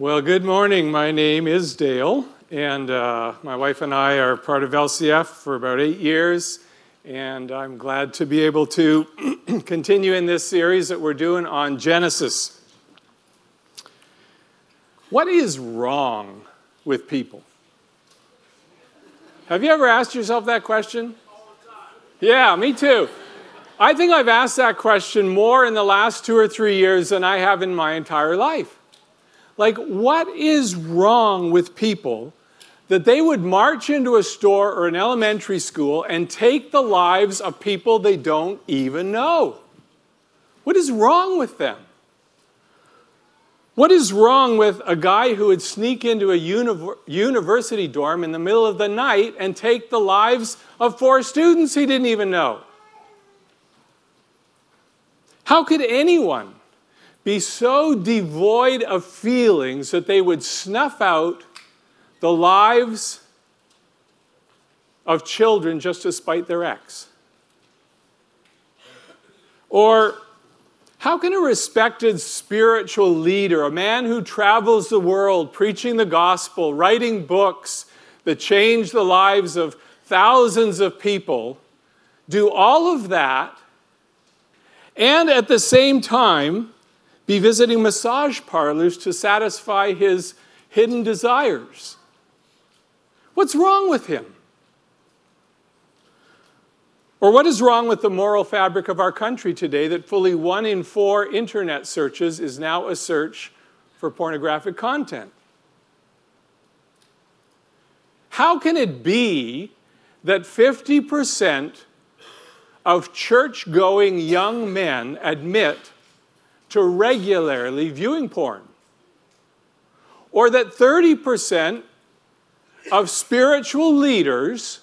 Well, good morning. My name is Dale, and uh, my wife and I are part of LCF for about eight years. And I'm glad to be able to continue in this series that we're doing on Genesis. What is wrong with people? Have you ever asked yourself that question? Yeah, me too. I think I've asked that question more in the last two or three years than I have in my entire life. Like, what is wrong with people that they would march into a store or an elementary school and take the lives of people they don't even know. What is wrong with them? What is wrong with a guy who would sneak into a uni- university dorm in the middle of the night and take the lives of four students he didn't even know? How could anyone be so devoid of feelings that they would snuff out the lives of children just to spite their ex? Or how can a respected spiritual leader, a man who travels the world preaching the gospel, writing books that change the lives of thousands of people, do all of that and at the same time be visiting massage parlors to satisfy his hidden desires? What's wrong with him? Or what is wrong with the moral fabric of our country today that fully one in four internet searches is now a search for pornographic content? How can it be that 50% of church going young men admit to regularly viewing porn? Or that 30% of spiritual leaders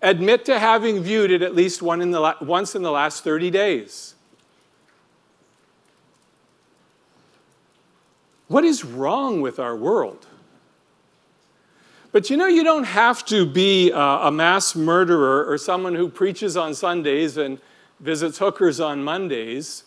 admit to having viewed it at least one in la- once in the last 30 days. What is wrong with our world? But you know, you don't have to be a mass murderer or someone who preaches on Sundays and visits hookers on Mondays,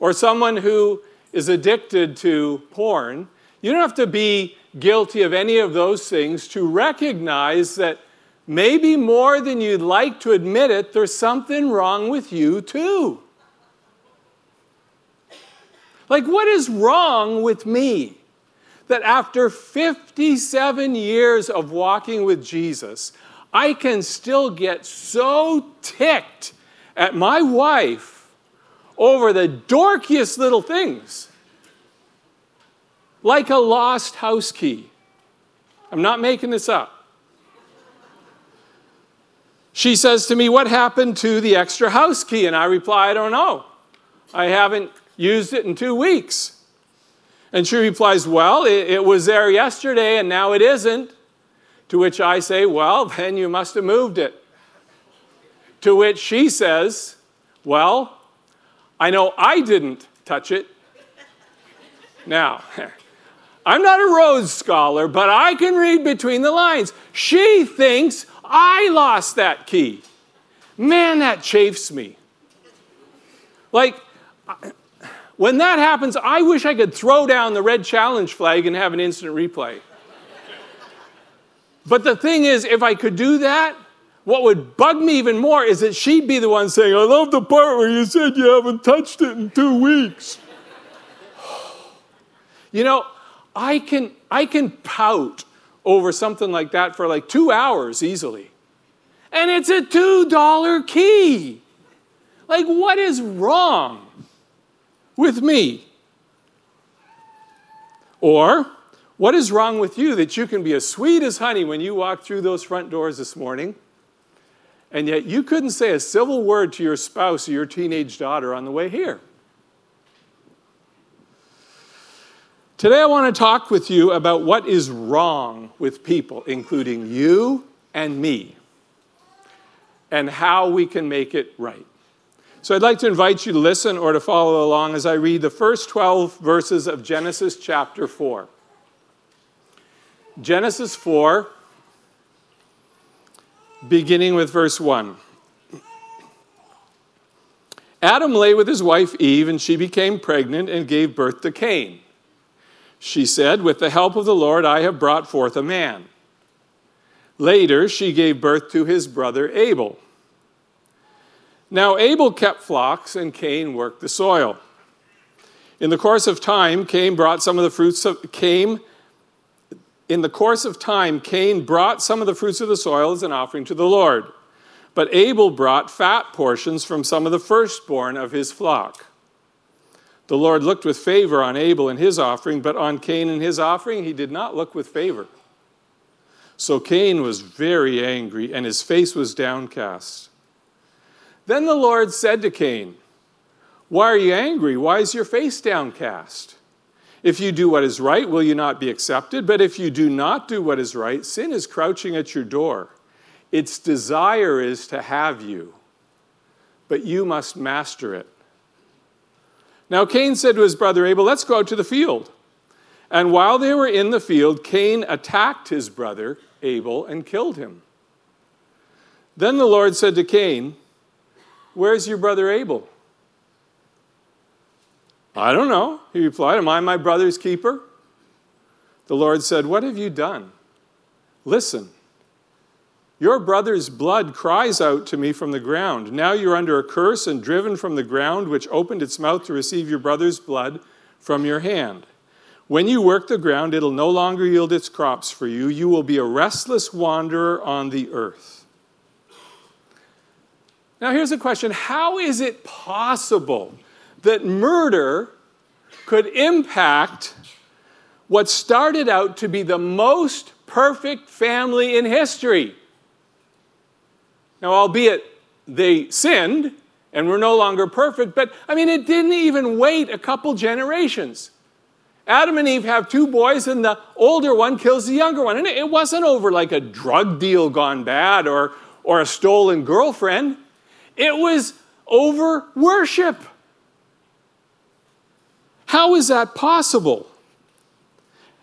or someone who is addicted to porn. You don't have to be guilty of any of those things to recognize that maybe more than you'd like to admit it, there's something wrong with you too. Like, what is wrong with me? That after 57 years of walking with Jesus, I can still get so ticked at my wife over the dorkiest little things like a lost house key. I'm not making this up. She says to me, What happened to the extra house key? And I reply, I don't know. I haven't used it in two weeks. And she replies, Well, it, it was there yesterday and now it isn't. To which I say, Well, then you must have moved it. To which she says, Well, I know I didn't touch it. Now, I'm not a Rhodes Scholar, but I can read between the lines. She thinks I lost that key. Man, that chafes me. Like, when that happens, I wish I could throw down the red challenge flag and have an instant replay. But the thing is, if I could do that, what would bug me even more is that she'd be the one saying, I love the part where you said you haven't touched it in two weeks. you know, I can, I can pout over something like that for like two hours easily. And it's a $2 key. Like, what is wrong with me? Or, what is wrong with you that you can be as sweet as honey when you walk through those front doors this morning, and yet you couldn't say a civil word to your spouse or your teenage daughter on the way here? Today, I want to talk with you about what is wrong with people, including you and me, and how we can make it right. So, I'd like to invite you to listen or to follow along as I read the first 12 verses of Genesis chapter 4. Genesis 4, beginning with verse 1. Adam lay with his wife Eve, and she became pregnant and gave birth to Cain. she said, With the help of the Lord, I have brought forth a man. Later, she gave birth to his brother Abel. Now, Abel kept flocks, and Cain worked the soil. In the course of time, Cain brought some of the fruits of Cain. In the course of time, Cain brought some of the fruits of the soil as an offering to the Lord. But Abel brought fat portions from some of the firstborn of his flock. The Lord looked with favor on Abel and his offering, but on Cain and his offering, he did not look with favor. So Cain was very angry, and his face was downcast. Then the Lord said to Cain, Why are you angry? Why is your face downcast? If you do what is right, will you not be accepted? But if you do not do what is right, sin is crouching at your door. Its desire is to have you, but you must master it. Now Cain said to his brother Abel, Let's go out to the field. And while they were in the field, Cain attacked his brother Abel and killed him. Then the Lord said to Cain, Where's your brother Abel? I don't know, he replied. Am I my brother's keeper? The Lord said, What have you done? Listen. Your brother's blood cries out to me from the ground. Now you're under a curse and driven from the ground, which opened its mouth to receive your brother's blood from your hand. When you work the ground, it'll no longer yield its crops for you. You will be a restless wanderer on the earth. Now, here's a question How is it possible that murder could impact what started out to be the most perfect family in history? Now, albeit they sinned and were no longer perfect, but I mean, it didn't even wait a couple generations. Adam and Eve have two boys, and the older one kills the younger one. And it wasn't over like a drug deal gone bad or, or a stolen girlfriend, it was over worship. How is that possible?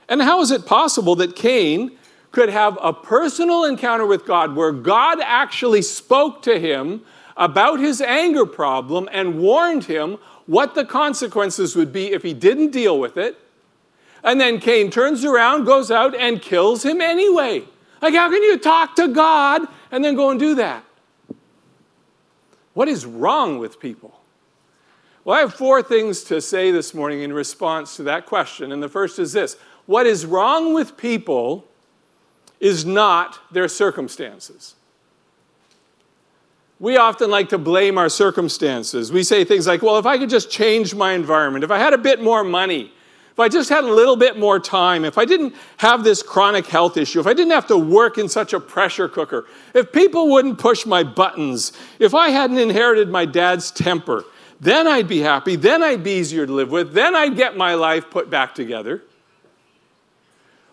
And how is it possible that Cain could have a personal encounter with God where God actually spoke to him about his anger problem and warned him what the consequences would be if he didn't deal with it. And then Cain turns around, goes out, and kills him anyway. Like, how can you talk to God and then go and do that? What is wrong with people? Well, I have four things to say this morning in response to that question. And the first is this What is wrong with people is not their circumstances. We often like to blame our circumstances. We say things like, well, if I could just change my environment, if I had a bit more money, if I just had a little bit more time, if I didn't have this chronic health issue, if I didn't have to work in such a pressure cooker, if people wouldn't push my buttons, if I hadn't inherited my dad's temper, then I'd be happy, then I'd be easier to live with, then I'd get my life put back together.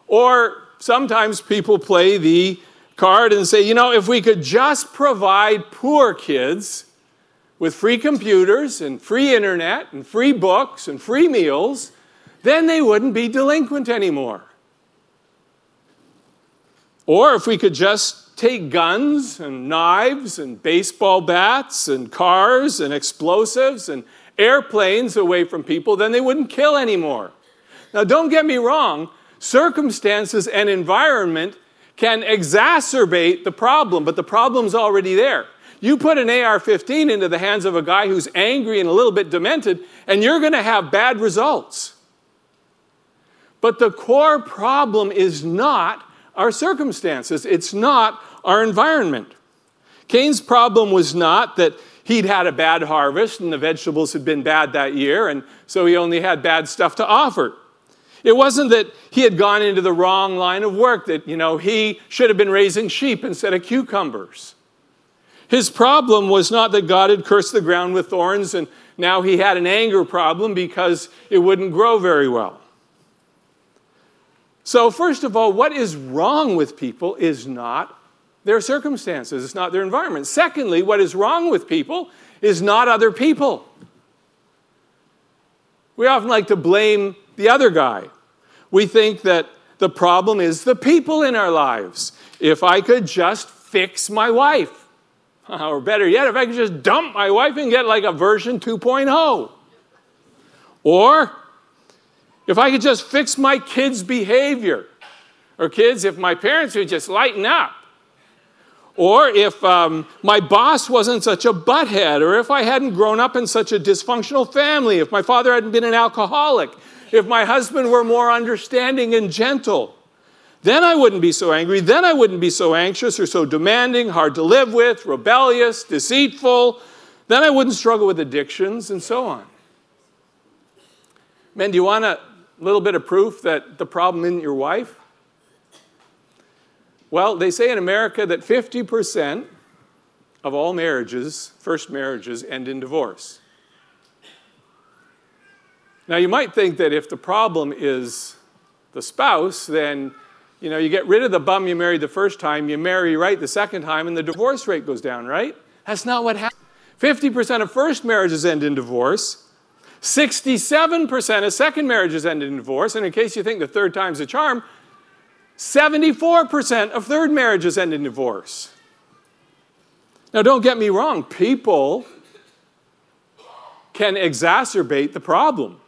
Or sometimes people play the card and say, you know, if we could just provide poor kids with free computers and free internet and free books and free meals, then they wouldn't be delinquent anymore. Or if we could just take guns and knives and baseball bats and cars and explosives and airplanes away from people, then they wouldn't kill anymore. Now, don't get me wrong, circumstances and environment can exacerbate the problem, but the problem's already there. You put an AR 15 into the hands of a guy who's angry and a little bit demented, and you're going to have bad results. But the core problem is not our circumstances, it's not our environment. Cain's problem was not that he'd had a bad harvest and the vegetables had been bad that year, and so he only had bad stuff to offer. It wasn't that he had gone into the wrong line of work, that, you know, he should have been raising sheep instead of cucumbers. His problem was not that God had cursed the ground with thorns and now he had an anger problem because it wouldn't grow very well. So, first of all, what is wrong with people is not their circumstances, it's not their environment. Secondly, what is wrong with people is not other people. We often like to blame the other guy. We think that the problem is the people in our lives. If I could just fix my wife, or better yet, if I could just dump my wife and get like a version 2.0. Or If I could just fix my kids' behavior, or kids, if my parents would just lighten up, or if um, my boss wasn't such a butthead, or if I hadn't grown up in such a dysfunctional family, if my father hadn't been an alcoholic, if my husband were more understanding and gentle, then I wouldn't be so angry. Then I wouldn't be so anxious or so demanding, hard to live with, rebellious, deceitful. Then I wouldn't struggle with addictions and so on. Men, do you want a little bit of proof that the problem isn't your wife? Well, they say in America that 50% of all marriages, first marriages, end in divorce. Now, you might think that if the problem is the spouse, then you know, you get rid of the bum you married the first time, you marry right the second time, and the divorce rate goes down, right? That's not what happens. 50% of first marriages end in divorce. 67% of second marriages end in divorce. And in case you think the third time's a charm, 74% of third marriages end in divorce. Now, don't get me wrong, people can exacerbate the problem.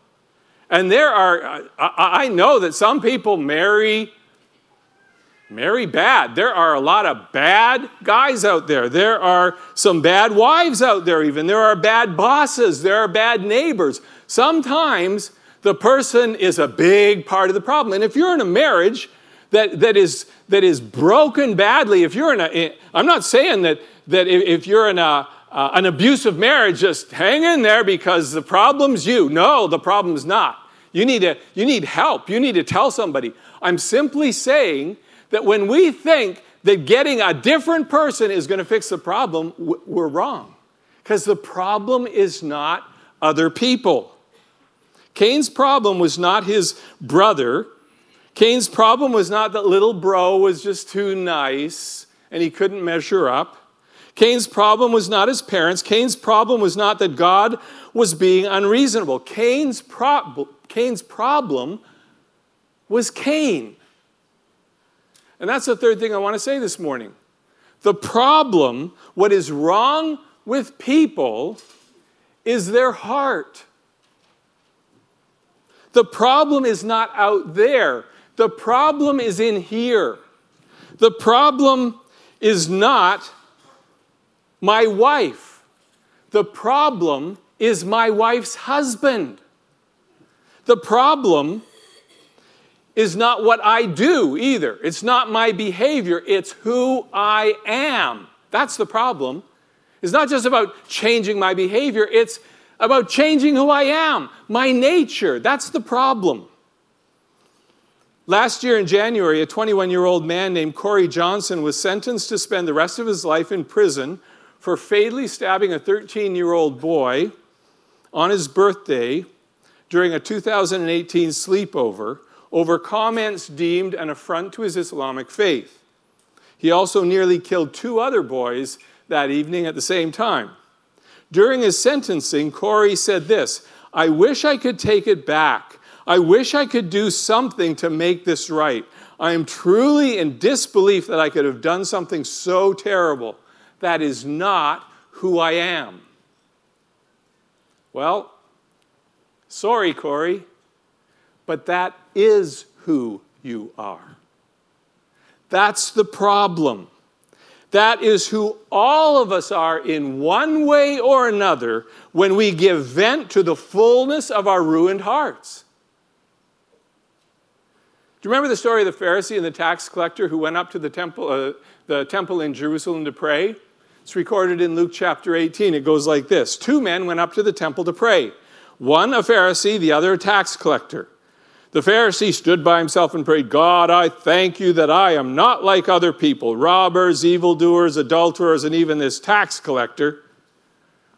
And there are, I know that some people marry marry bad. There are a lot of bad guys out there. There are some bad wives out there, even. There are bad bosses. There are bad neighbors. Sometimes the person is a big part of the problem. And if you're in a marriage that, that, is, that is broken badly, if you're in a, I'm not saying that, that if you're in a, uh, an abusive marriage, just hang in there because the problem's you. No, the problem's not. You need, to, you need help. You need to tell somebody. I'm simply saying that when we think that getting a different person is going to fix the problem, we're wrong. Because the problem is not other people. Cain's problem was not his brother. Cain's problem was not that little bro was just too nice and he couldn't measure up. Cain's problem was not his parents. Cain's problem was not that God was being unreasonable. Cain's, pro- Cain's problem was Cain. And that's the third thing I want to say this morning. The problem, what is wrong with people, is their heart. The problem is not out there, the problem is in here. The problem is not my wife. The problem is my wife's husband. The problem is not what I do either. It's not my behavior, it's who I am. That's the problem. It's not just about changing my behavior, it's about changing who I am, my nature. That's the problem. Last year in January, a 21 year old man named Corey Johnson was sentenced to spend the rest of his life in prison for fatally stabbing a 13 year old boy on his birthday during a 2018 sleepover over comments deemed an affront to his Islamic faith. He also nearly killed two other boys that evening at the same time. During his sentencing, Corey said this I wish I could take it back. I wish I could do something to make this right. I am truly in disbelief that I could have done something so terrible. That is not who I am. Well, sorry, Corey, but that is who you are. That's the problem. That is who all of us are in one way or another when we give vent to the fullness of our ruined hearts. Do you remember the story of the Pharisee and the tax collector who went up to the temple, uh, the temple in Jerusalem to pray? It's recorded in Luke chapter 18. It goes like this Two men went up to the temple to pray, one a Pharisee, the other a tax collector. The Pharisee stood by himself and prayed, God, I thank you that I am not like other people, robbers, evildoers, adulterers, and even this tax collector.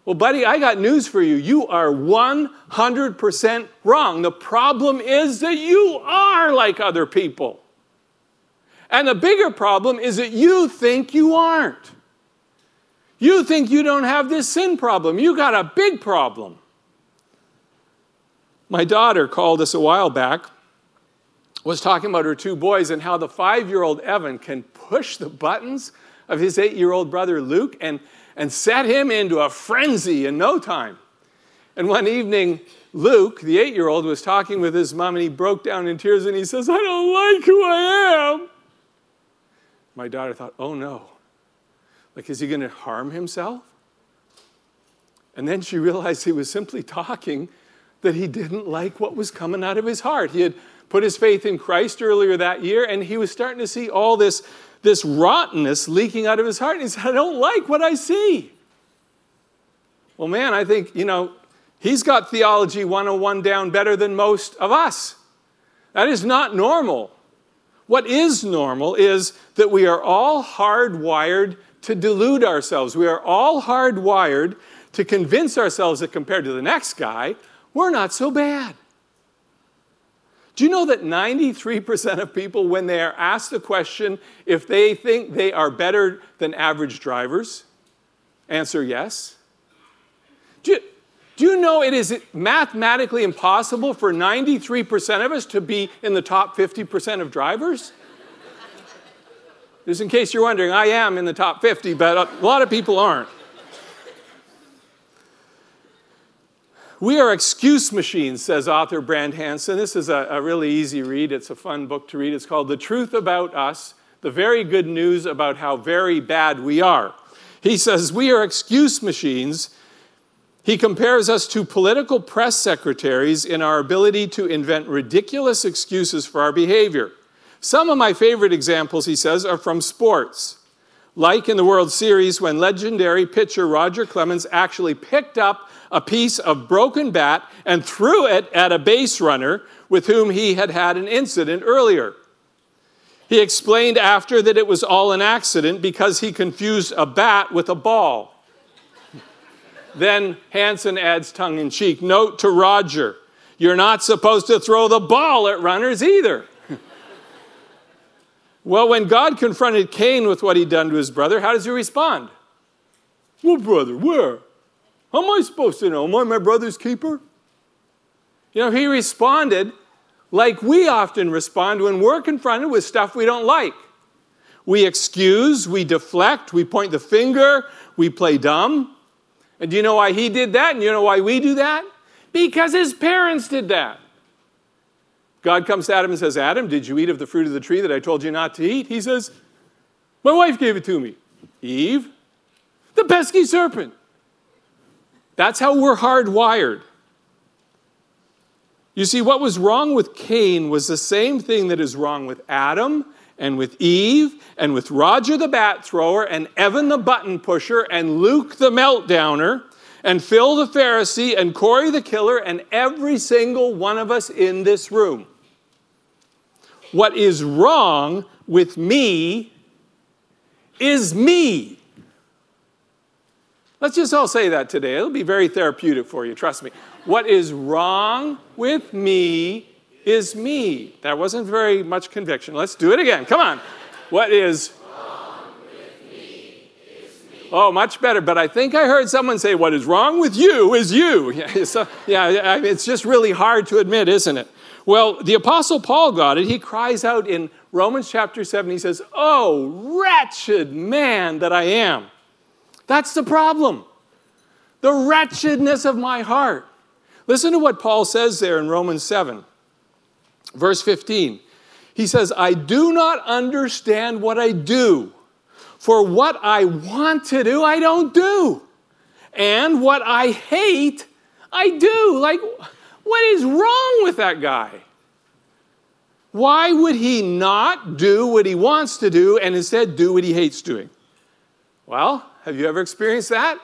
Well, buddy, I got news for you. You are 100% wrong. The problem is that you are like other people. And the bigger problem is that you think you aren't. You think you don't have this sin problem. You got a big problem. My daughter called us a while back, was talking about her two boys and how the five year old Evan can push the buttons of his eight year old brother Luke and, and set him into a frenzy in no time. And one evening, Luke, the eight year old, was talking with his mom and he broke down in tears and he says, I don't like who I am. My daughter thought, oh no. Like, is he going to harm himself? And then she realized he was simply talking that he didn't like what was coming out of his heart. He had put his faith in Christ earlier that year, and he was starting to see all this, this rottenness leaking out of his heart. And he said, I don't like what I see. Well, man, I think, you know, he's got theology 101 down better than most of us. That is not normal. What is normal is that we are all hardwired to delude ourselves. We are all hardwired to convince ourselves that compared to the next guy, we're not so bad. Do you know that 93% of people, when they are asked the question if they think they are better than average drivers, answer yes? Do you, do you know it is mathematically impossible for 93% of us to be in the top 50% of drivers? Just in case you're wondering, I am in the top 50, but a lot of people aren't. We are excuse machines, says author Brant Hansen. This is a, a, really easy read. It's a fun book to read. It's called The Truth About Us The Very Good News About How Very Bad We Are. He says, We are excuse machines. He compares us to political press secretaries in our ability to invent ridiculous excuses for our behavior. Some of my favorite examples, he says, are from sports. Like in the World Series, when legendary pitcher Roger Clemens actually picked up a piece of broken bat and threw it at a base runner with whom he had had an incident earlier. He explained after that it was all an accident because he confused a bat with a ball. then Hansen adds tongue in cheek Note to Roger, you're not supposed to throw the ball at runners either. Well, when God confronted Cain with what he'd done to his brother, how does he respond? Well, brother, where? How am I supposed to know? Am I my brother's keeper? You know, he responded like we often respond when we're confronted with stuff we don't like. We excuse, we deflect, we point the finger, we play dumb. And do you know why he did that? And you know why we do that? Because his parents did that. God comes to Adam and says, Adam, did you eat of the fruit of the tree that I told you not to eat? He says, My wife gave it to me. Eve, the pesky serpent. That's how we're hardwired. You see, what was wrong with Cain was the same thing that is wrong with Adam and with Eve and with Roger the bat thrower and Evan the button pusher and Luke the meltdowner and Phil the Pharisee and Corey the killer and every single one of us in this room. What is wrong with me is me. Let's just all say that today. It'll be very therapeutic for you, trust me. What is wrong with me is me. That wasn't very much conviction. Let's do it again. Come on. What is Oh, much better. But I think I heard someone say, What is wrong with you is you. Yeah, so, yeah, it's just really hard to admit, isn't it? Well, the Apostle Paul got it. He cries out in Romans chapter 7, he says, Oh, wretched man that I am. That's the problem. The wretchedness of my heart. Listen to what Paul says there in Romans 7, verse 15. He says, I do not understand what I do, for what I want to do, I don't do. And what I hate, I do. Like, what is wrong with that guy? Why would he not do what he wants to do and instead do what he hates doing? Well, have you ever experienced that?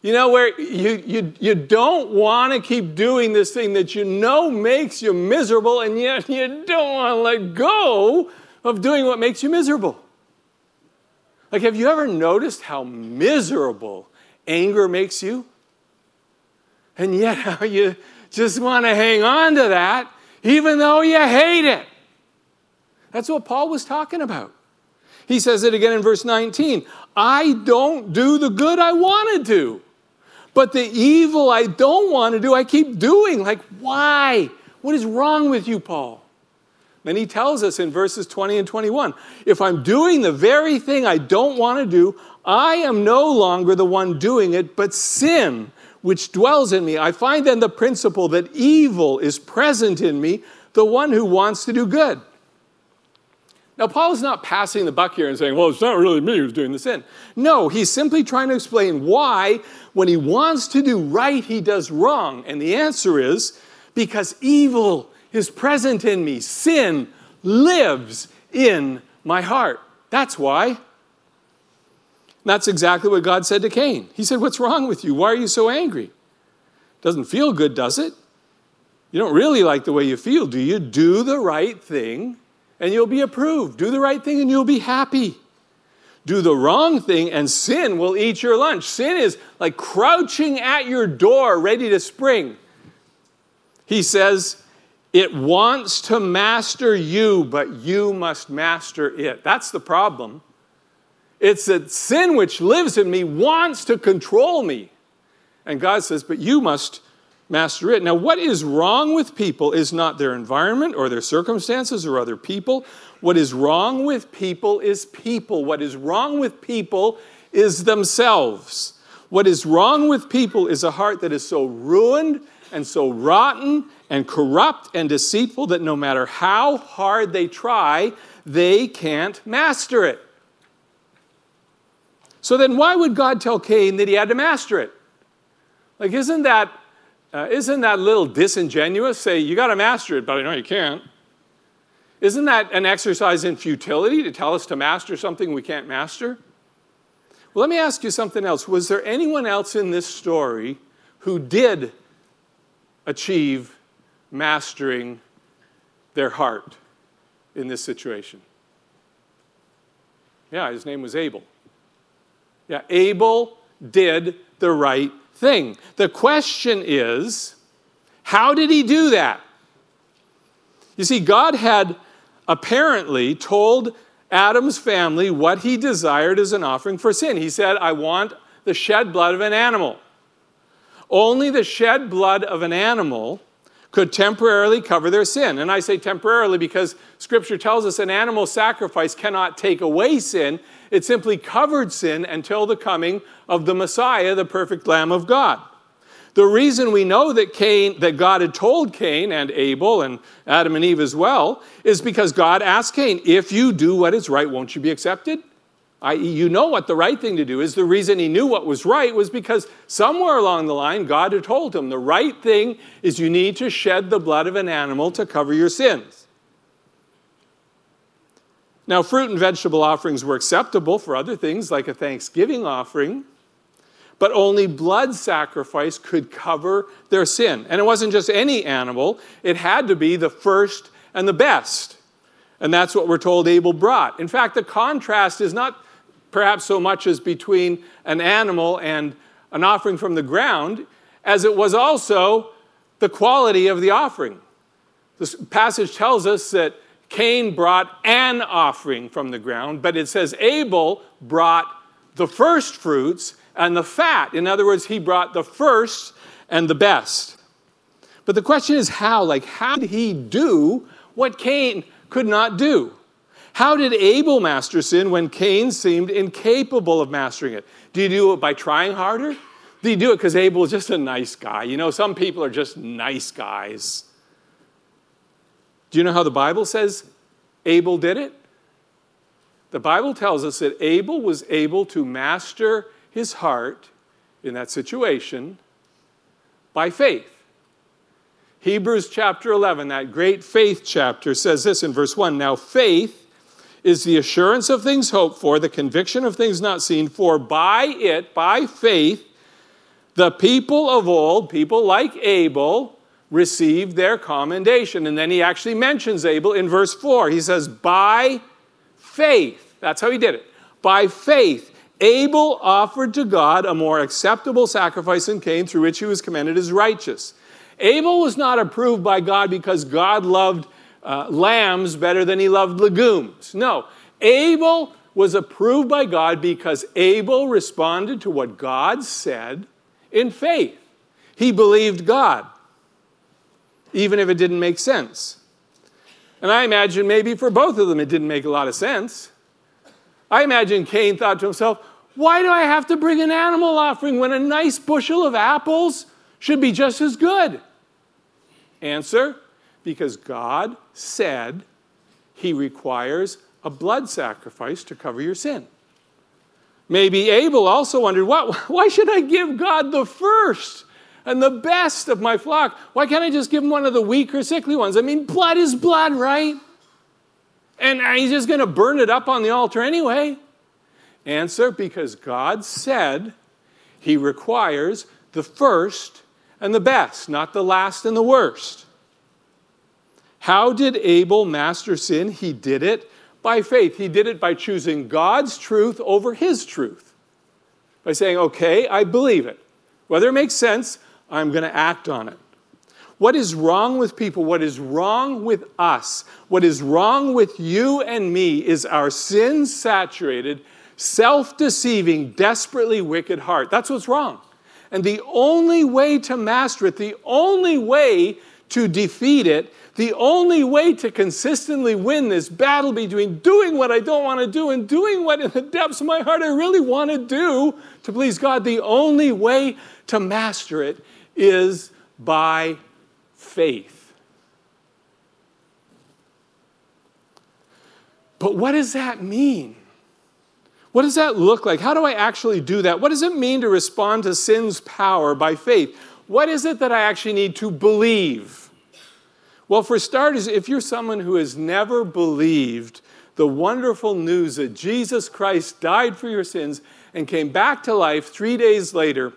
You know, where you, you, you don't want to keep doing this thing that you know makes you miserable, and yet you don't want to let go of doing what makes you miserable. Like, have you ever noticed how miserable anger makes you? And yet, how you just want to hang on to that, even though you hate it. That's what Paul was talking about. He says it again in verse 19 I don't do the good I want to do, but the evil I don't want to do, I keep doing. Like, why? What is wrong with you, Paul? Then he tells us in verses 20 and 21 if I'm doing the very thing I don't want to do, I am no longer the one doing it, but sin, which dwells in me. I find then the principle that evil is present in me, the one who wants to do good. Now, Paul is not passing the buck here and saying, well, it's not really me who's doing the sin. No, he's simply trying to explain why, when he wants to do right, he does wrong. And the answer is because evil is present in me, sin lives in my heart. That's why. That's exactly what God said to Cain. He said, What's wrong with you? Why are you so angry? Doesn't feel good, does it? You don't really like the way you feel, do you? Do the right thing and you'll be approved. Do the right thing and you'll be happy. Do the wrong thing and sin will eat your lunch. Sin is like crouching at your door, ready to spring. He says, it wants to master you, but you must master it. That's the problem. It's that sin which lives in me wants to control me. And God says, but you must master it. Now, what is wrong with people is not their environment or their circumstances or other people. What is wrong with people is people. What is wrong with people is themselves. What is wrong with people is a heart that is so ruined and so rotten and corrupt and deceitful that no matter how hard they try, they can't master it. So then, why would God tell Cain that he had to master it? Like, isn't that, uh, isn't that a little disingenuous? Say, you got to master it, but I know you can't. Isn't that an exercise in futility to tell us to master something we can't master? Well, let me ask you something else. Was there anyone else in this story who did achieve mastering their heart in this situation? Yeah, his name was Abel. Yeah, Abel did the right thing. The question is, how did he do that? You see, God had apparently told Adam's family what he desired as an offering for sin. He said, I want the shed blood of an animal. Only the shed blood of an animal could temporarily cover their sin. And I say temporarily because Scripture tells us an animal sacrifice cannot take away sin, it simply covered sin until the coming of the Messiah, the perfect Lamb of God. The reason we know that Cain, that God had told Cain and Abel and Adam and Eve as well, is because God asked Cain, if you do what is right, won't you be accepted? You know what the right thing to do is. The reason he knew what was right was because somewhere along the line, God had told him the right thing is you need to shed the blood of an animal to cover your sins. Now, fruit and vegetable offerings were acceptable for other things, like a thanksgiving offering, but only blood sacrifice could cover their sin. And it wasn't just any animal, it had to be the first and the best. And that's what we're told Abel brought. In fact, the contrast is not perhaps so much as between an animal and an offering from the ground, as it was also the quality of the offering. This passage tells us that Cain brought an offering from the ground, but it says Abel brought the first fruits and the fat. In other words, he brought the first and the best. But the question is how? Like, how did he do what Cain could not do? How did Abel master sin when Cain seemed incapable of mastering it? Do you do it by trying harder? Do you do it because Abel is just a nice guy? You know, some people are just nice guys. Do you know how the Bible says Abel did it? The Bible tells us that Abel was able to master his heart in that situation by faith. Hebrews chapter 11, that great faith chapter, says this in verse 1 Now faith is the assurance of things hoped for, the conviction of things not seen, for by it, by faith, the people of old, people like Abel, received their commendation. And then he actually mentions Abel in verse 4. He says, By faith, that's how he did it. By faith, Abel offered to God a more acceptable sacrifice than Cain, through which he was commended as righteous. Abel was not approved by God because God loved uh, lambs better than he loved legumes. No, Abel was approved by God because Abel responded to what God said in faith. He believed God, even if it didn't make sense. And I imagine maybe for both of them it didn't make a lot of sense. I imagine Cain thought to himself, Why do I have to bring an animal offering when a nice bushel of apples should be just as good? Answer because God said he requires a blood sacrifice to cover your sin. Maybe Abel also wondered, why should I give God the first and the best of my flock? Why can't I just give him one of the weaker, sickly ones? I mean, blood is blood, right? And he's just going to burn it up on the altar anyway. Answer because God said he requires the first and the best, not the last and the worst. How did Abel master sin? He did it by faith. He did it by choosing God's truth over his truth. By saying, okay, I believe it. Whether it makes sense, I'm going to act on it. What is wrong with people, what is wrong with us, what is wrong with you and me is our sin saturated, self deceiving, desperately wicked heart. That's what's wrong. And the only way to master it, the only way to defeat it, the only way to consistently win this battle between doing what I don't want to do and doing what in the depths of my heart I really want to do to please God, the only way to master it is by faith. But what does that mean? What does that look like? How do I actually do that? What does it mean to respond to sin's power by faith? What is it that I actually need to believe? Well, for starters, if you're someone who has never believed the wonderful news that Jesus Christ died for your sins and came back to life three days later,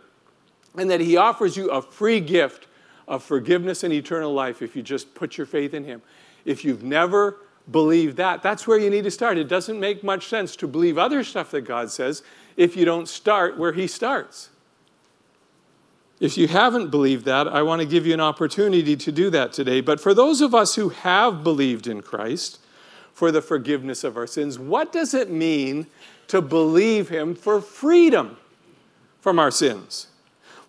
and that he offers you a free gift of forgiveness and eternal life if you just put your faith in Him. If you've never believed that, that's where you need to start. It doesn't make much sense to believe other stuff that God says if you don't start where He starts. If you haven't believed that, I want to give you an opportunity to do that today. But for those of us who have believed in Christ for the forgiveness of our sins, what does it mean to believe Him for freedom from our sins?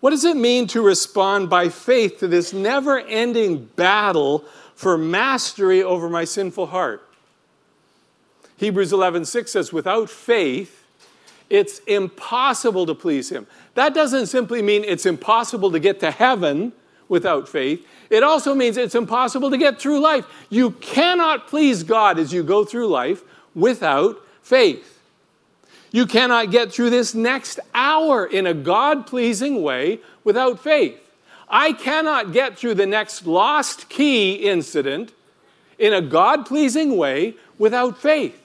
What does it mean to respond by faith to this never ending battle for mastery over my sinful heart? Hebrews 11:6 says, without faith, it's impossible to please him. That doesn't simply mean it's impossible to get to heaven without faith. It also means it's impossible to get through life. You cannot please God as you go through life without faith. You cannot get through this next hour in a God pleasing way without faith. I cannot get through the next lost key incident in a God pleasing way without faith.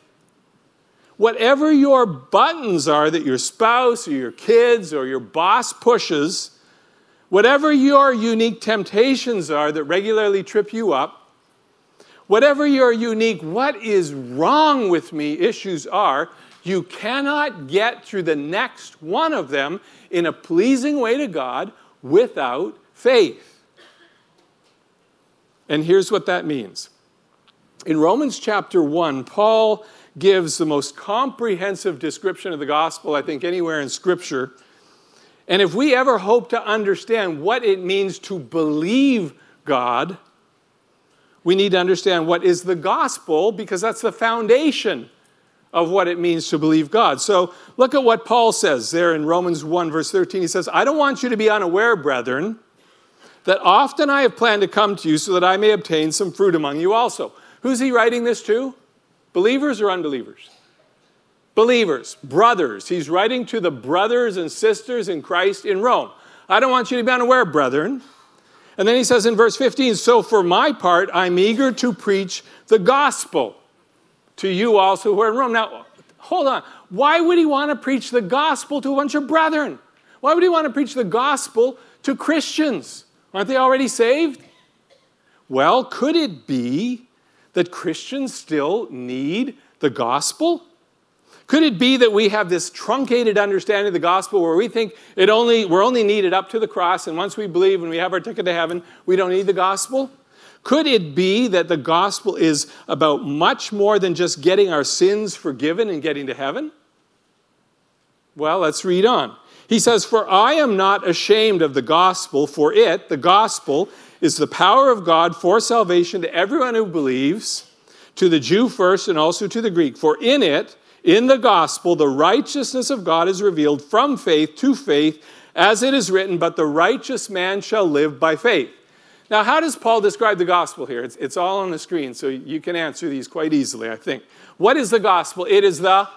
Whatever your buttons are that your spouse or your kids or your boss pushes, whatever your unique temptations are that regularly trip you up, whatever your unique, what is wrong with me issues are, you cannot get through the next one of them in a pleasing way to God without faith. And here's what that means. In Romans chapter 1, Paul gives the most comprehensive description of the gospel, I think, anywhere in Scripture. And if we ever hope to understand what it means to believe God, we need to understand what is the gospel because that's the foundation of what it means to believe God. So look at what Paul says there in Romans 1, verse 13. He says, I don't want you to be unaware, brethren, that often I have planned to come to you so that I may obtain some fruit among you also. Who's he writing this to? Believers or unbelievers? Believers, brothers. He's writing to the brothers and sisters in Christ in Rome. I don't want you to be unaware, brethren. And then he says in verse 15, So for my part, I'm eager to preach the gospel to you also who are in Rome. Now, hold on. Why would he want to preach the gospel to a bunch of brethren? Why would he want to preach the gospel to Christians? Aren't they already saved? Well, could it be that Christians still need the gospel? Could it be that we have this truncated understanding of the gospel where we think it only, we're only needed up to the cross, and once we believe and we have our ticket to heaven, we don't need the gospel? Could it be that the gospel is about much more than just getting our sins forgiven and getting to heaven? Well, let's read on. He says, For I am not ashamed of the gospel, for it, the gospel, is the power of God for salvation to everyone who believes, to the Jew first and also to the Greek. For in it, in the gospel, the righteousness of God is revealed from faith to faith, as it is written, But the righteous man shall live by faith. Now, how does Paul describe the gospel here? It's, it's all on the screen, so you can answer these quite easily, I think. What is the gospel? It is the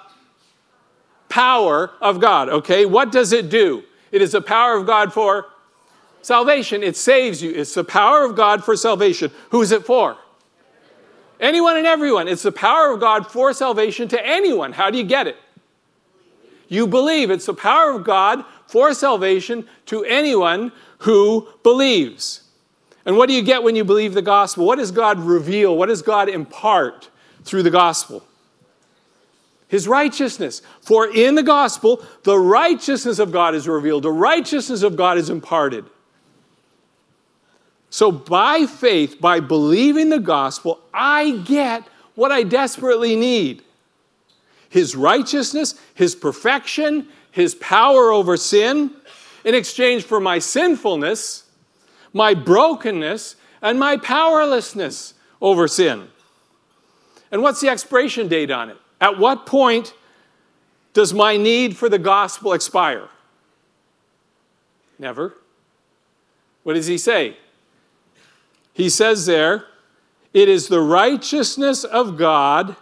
power of God, okay? What does it do? It is the power of God for salvation. It saves you. It's the power of God for salvation. Who is it for? Anyone and everyone. It's the power of God for salvation to anyone. How do you get it? You believe. It's the power of God for salvation to anyone who believes. And what do you get when you believe the gospel? What does God reveal? What does God impart through the gospel? His righteousness. For in the gospel, the righteousness of God is revealed, the righteousness of God is imparted. So, by faith, by believing the gospel, I get what I desperately need His righteousness, His perfection, His power over sin, in exchange for my sinfulness my brokenness, and my powerlessness over sin. And what's the expiration date on it? At what point does my need for the gospel expire? Never. What does he say? He says there, it is the righteousness of God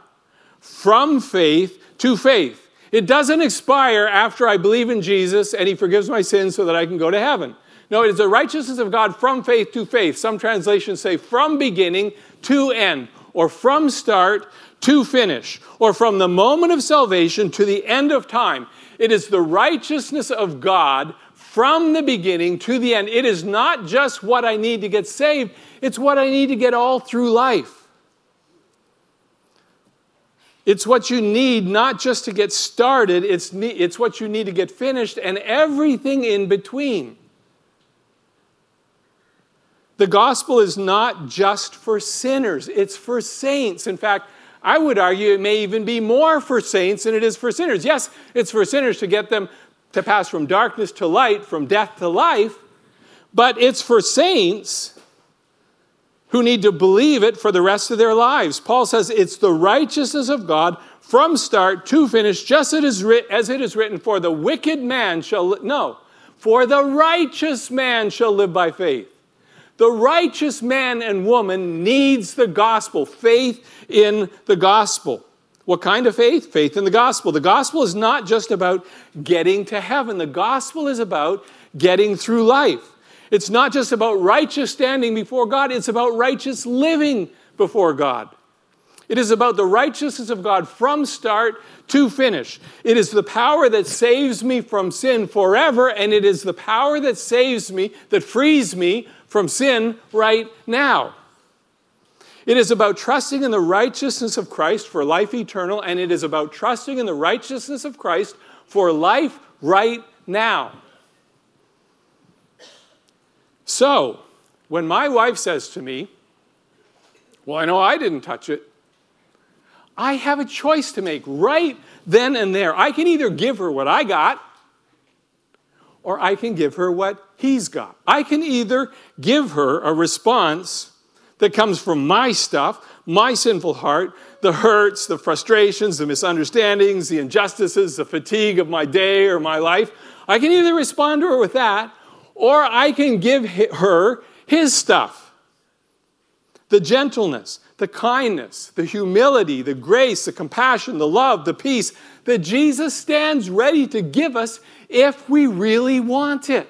from faith to faith. It doesn't expire after I believe in Jesus and he forgives my sins so that I can go to heaven. No, it is the righteousness of God from faith to faith. Some translations say from beginning to end, or from start to finish, or from the moment of salvation to the end of time. It is the righteousness of God from the beginning to the end. It is not just what I need to get saved, it's what I need to get all through life. It's what you need not just to get started, it's, it's what you need to get finished and everything in between. The gospel is not just for sinners, it's for saints. In fact, I would argue it may even be more for saints than it is for sinners. Yes, it's for sinners to get them to pass from darkness to light, from death to life, but it's for saints who need to believe it for the rest of their lives. Paul says it's the righteousness of God from start to finish, just as it is written, for the wicked man shall, li- no, for the righteous man shall live by faith. The righteous man and woman needs the gospel, faith in the gospel. What kind of faith? Faith in the gospel. The gospel is not just about getting to heaven, the gospel is about getting through life. It's not just about righteous standing before God, it's about righteous living before God. It is about the righteousness of God from start to finish. It is the power that saves me from sin forever, and it is the power that saves me, that frees me from sin right now. It is about trusting in the righteousness of Christ for life eternal, and it is about trusting in the righteousness of Christ for life right now. So, when my wife says to me, Well, I know I didn't touch it, I have a choice to make right then and there. I can either give her what I got, or I can give her what he's got. I can either give her a response that comes from my stuff, my sinful heart, the hurts, the frustrations, the misunderstandings, the injustices, the fatigue of my day or my life. I can either respond to her with that, or I can give her his stuff the gentleness, the kindness, the humility, the grace, the compassion, the love, the peace that Jesus stands ready to give us if we really want it.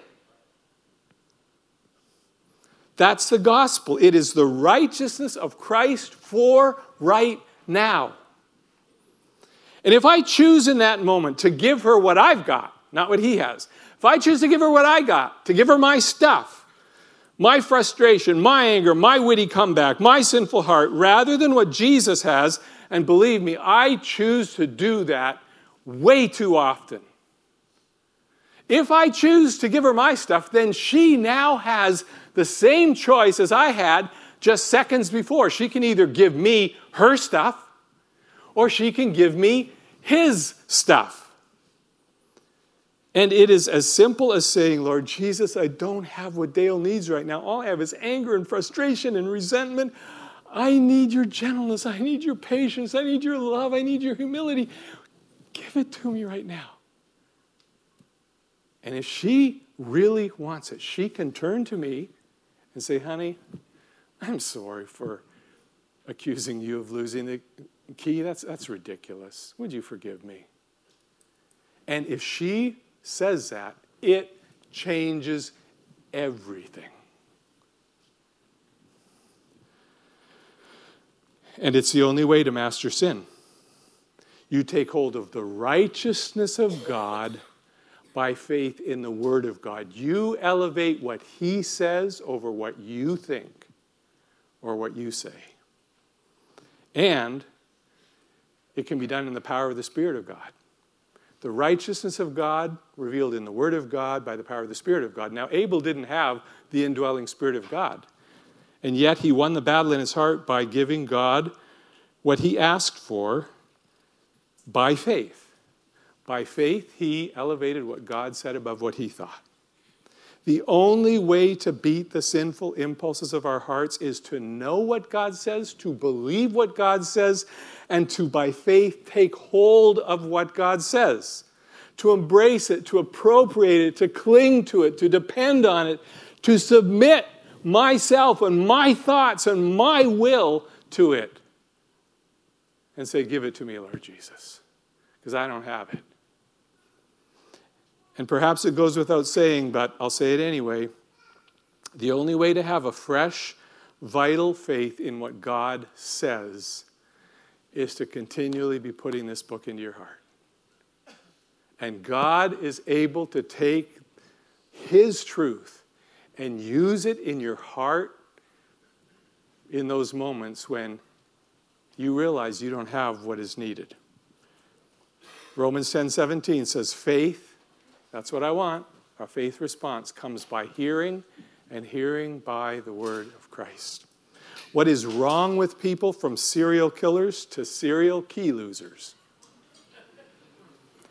That's the gospel. It is the righteousness of Christ for right now. And if I choose in that moment to give her what I've got, not what he has, if I choose to give her what I got, to give her my stuff, my frustration, my anger, my witty comeback, my sinful heart, rather than what Jesus has, and believe me, I choose to do that way too often. If I choose to give her my stuff, then she now has the same choice as I had just seconds before. She can either give me her stuff or she can give me his stuff. And it is as simple as saying, Lord Jesus, I don't have what Dale needs right now. All I have is anger and frustration and resentment. I need your gentleness. I need your patience. I need your love. I need your humility. Give it to me right now. And if she really wants it, she can turn to me and say, Honey, I'm sorry for accusing you of losing the key. That's, that's ridiculous. Would you forgive me? And if she says that, it changes everything. And it's the only way to master sin. You take hold of the righteousness of God by faith in the Word of God. You elevate what He says over what you think or what you say. And it can be done in the power of the Spirit of God. The righteousness of God revealed in the Word of God by the power of the Spirit of God. Now, Abel didn't have the indwelling Spirit of God, and yet he won the battle in his heart by giving God what he asked for by faith. By faith, he elevated what God said above what he thought. The only way to beat the sinful impulses of our hearts is to know what God says, to believe what God says, and to, by faith, take hold of what God says. To embrace it, to appropriate it, to cling to it, to depend on it, to submit myself and my thoughts and my will to it. And say, Give it to me, Lord Jesus, because I don't have it. And perhaps it goes without saying, but I'll say it anyway. The only way to have a fresh, vital faith in what God says is to continually be putting this book into your heart. And God is able to take His truth and use it in your heart in those moments when you realize you don't have what is needed. Romans 10 17 says, Faith that's what I want. Our faith response comes by hearing, and hearing by the word of Christ. What is wrong with people from serial killers to serial key losers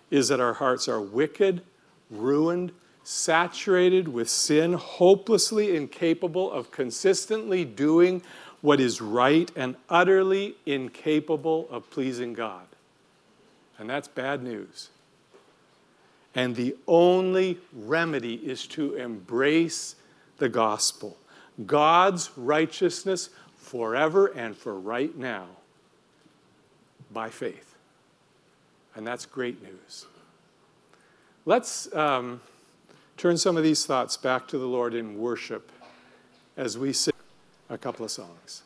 is that our hearts are wicked, ruined, saturated with sin, hopelessly incapable of consistently doing what is right, and utterly incapable of pleasing God. And that's bad news. And the only remedy is to embrace the gospel God's righteousness forever and for right now by faith. And that's great news. Let's um, turn some of these thoughts back to the Lord in worship as we sing a couple of songs.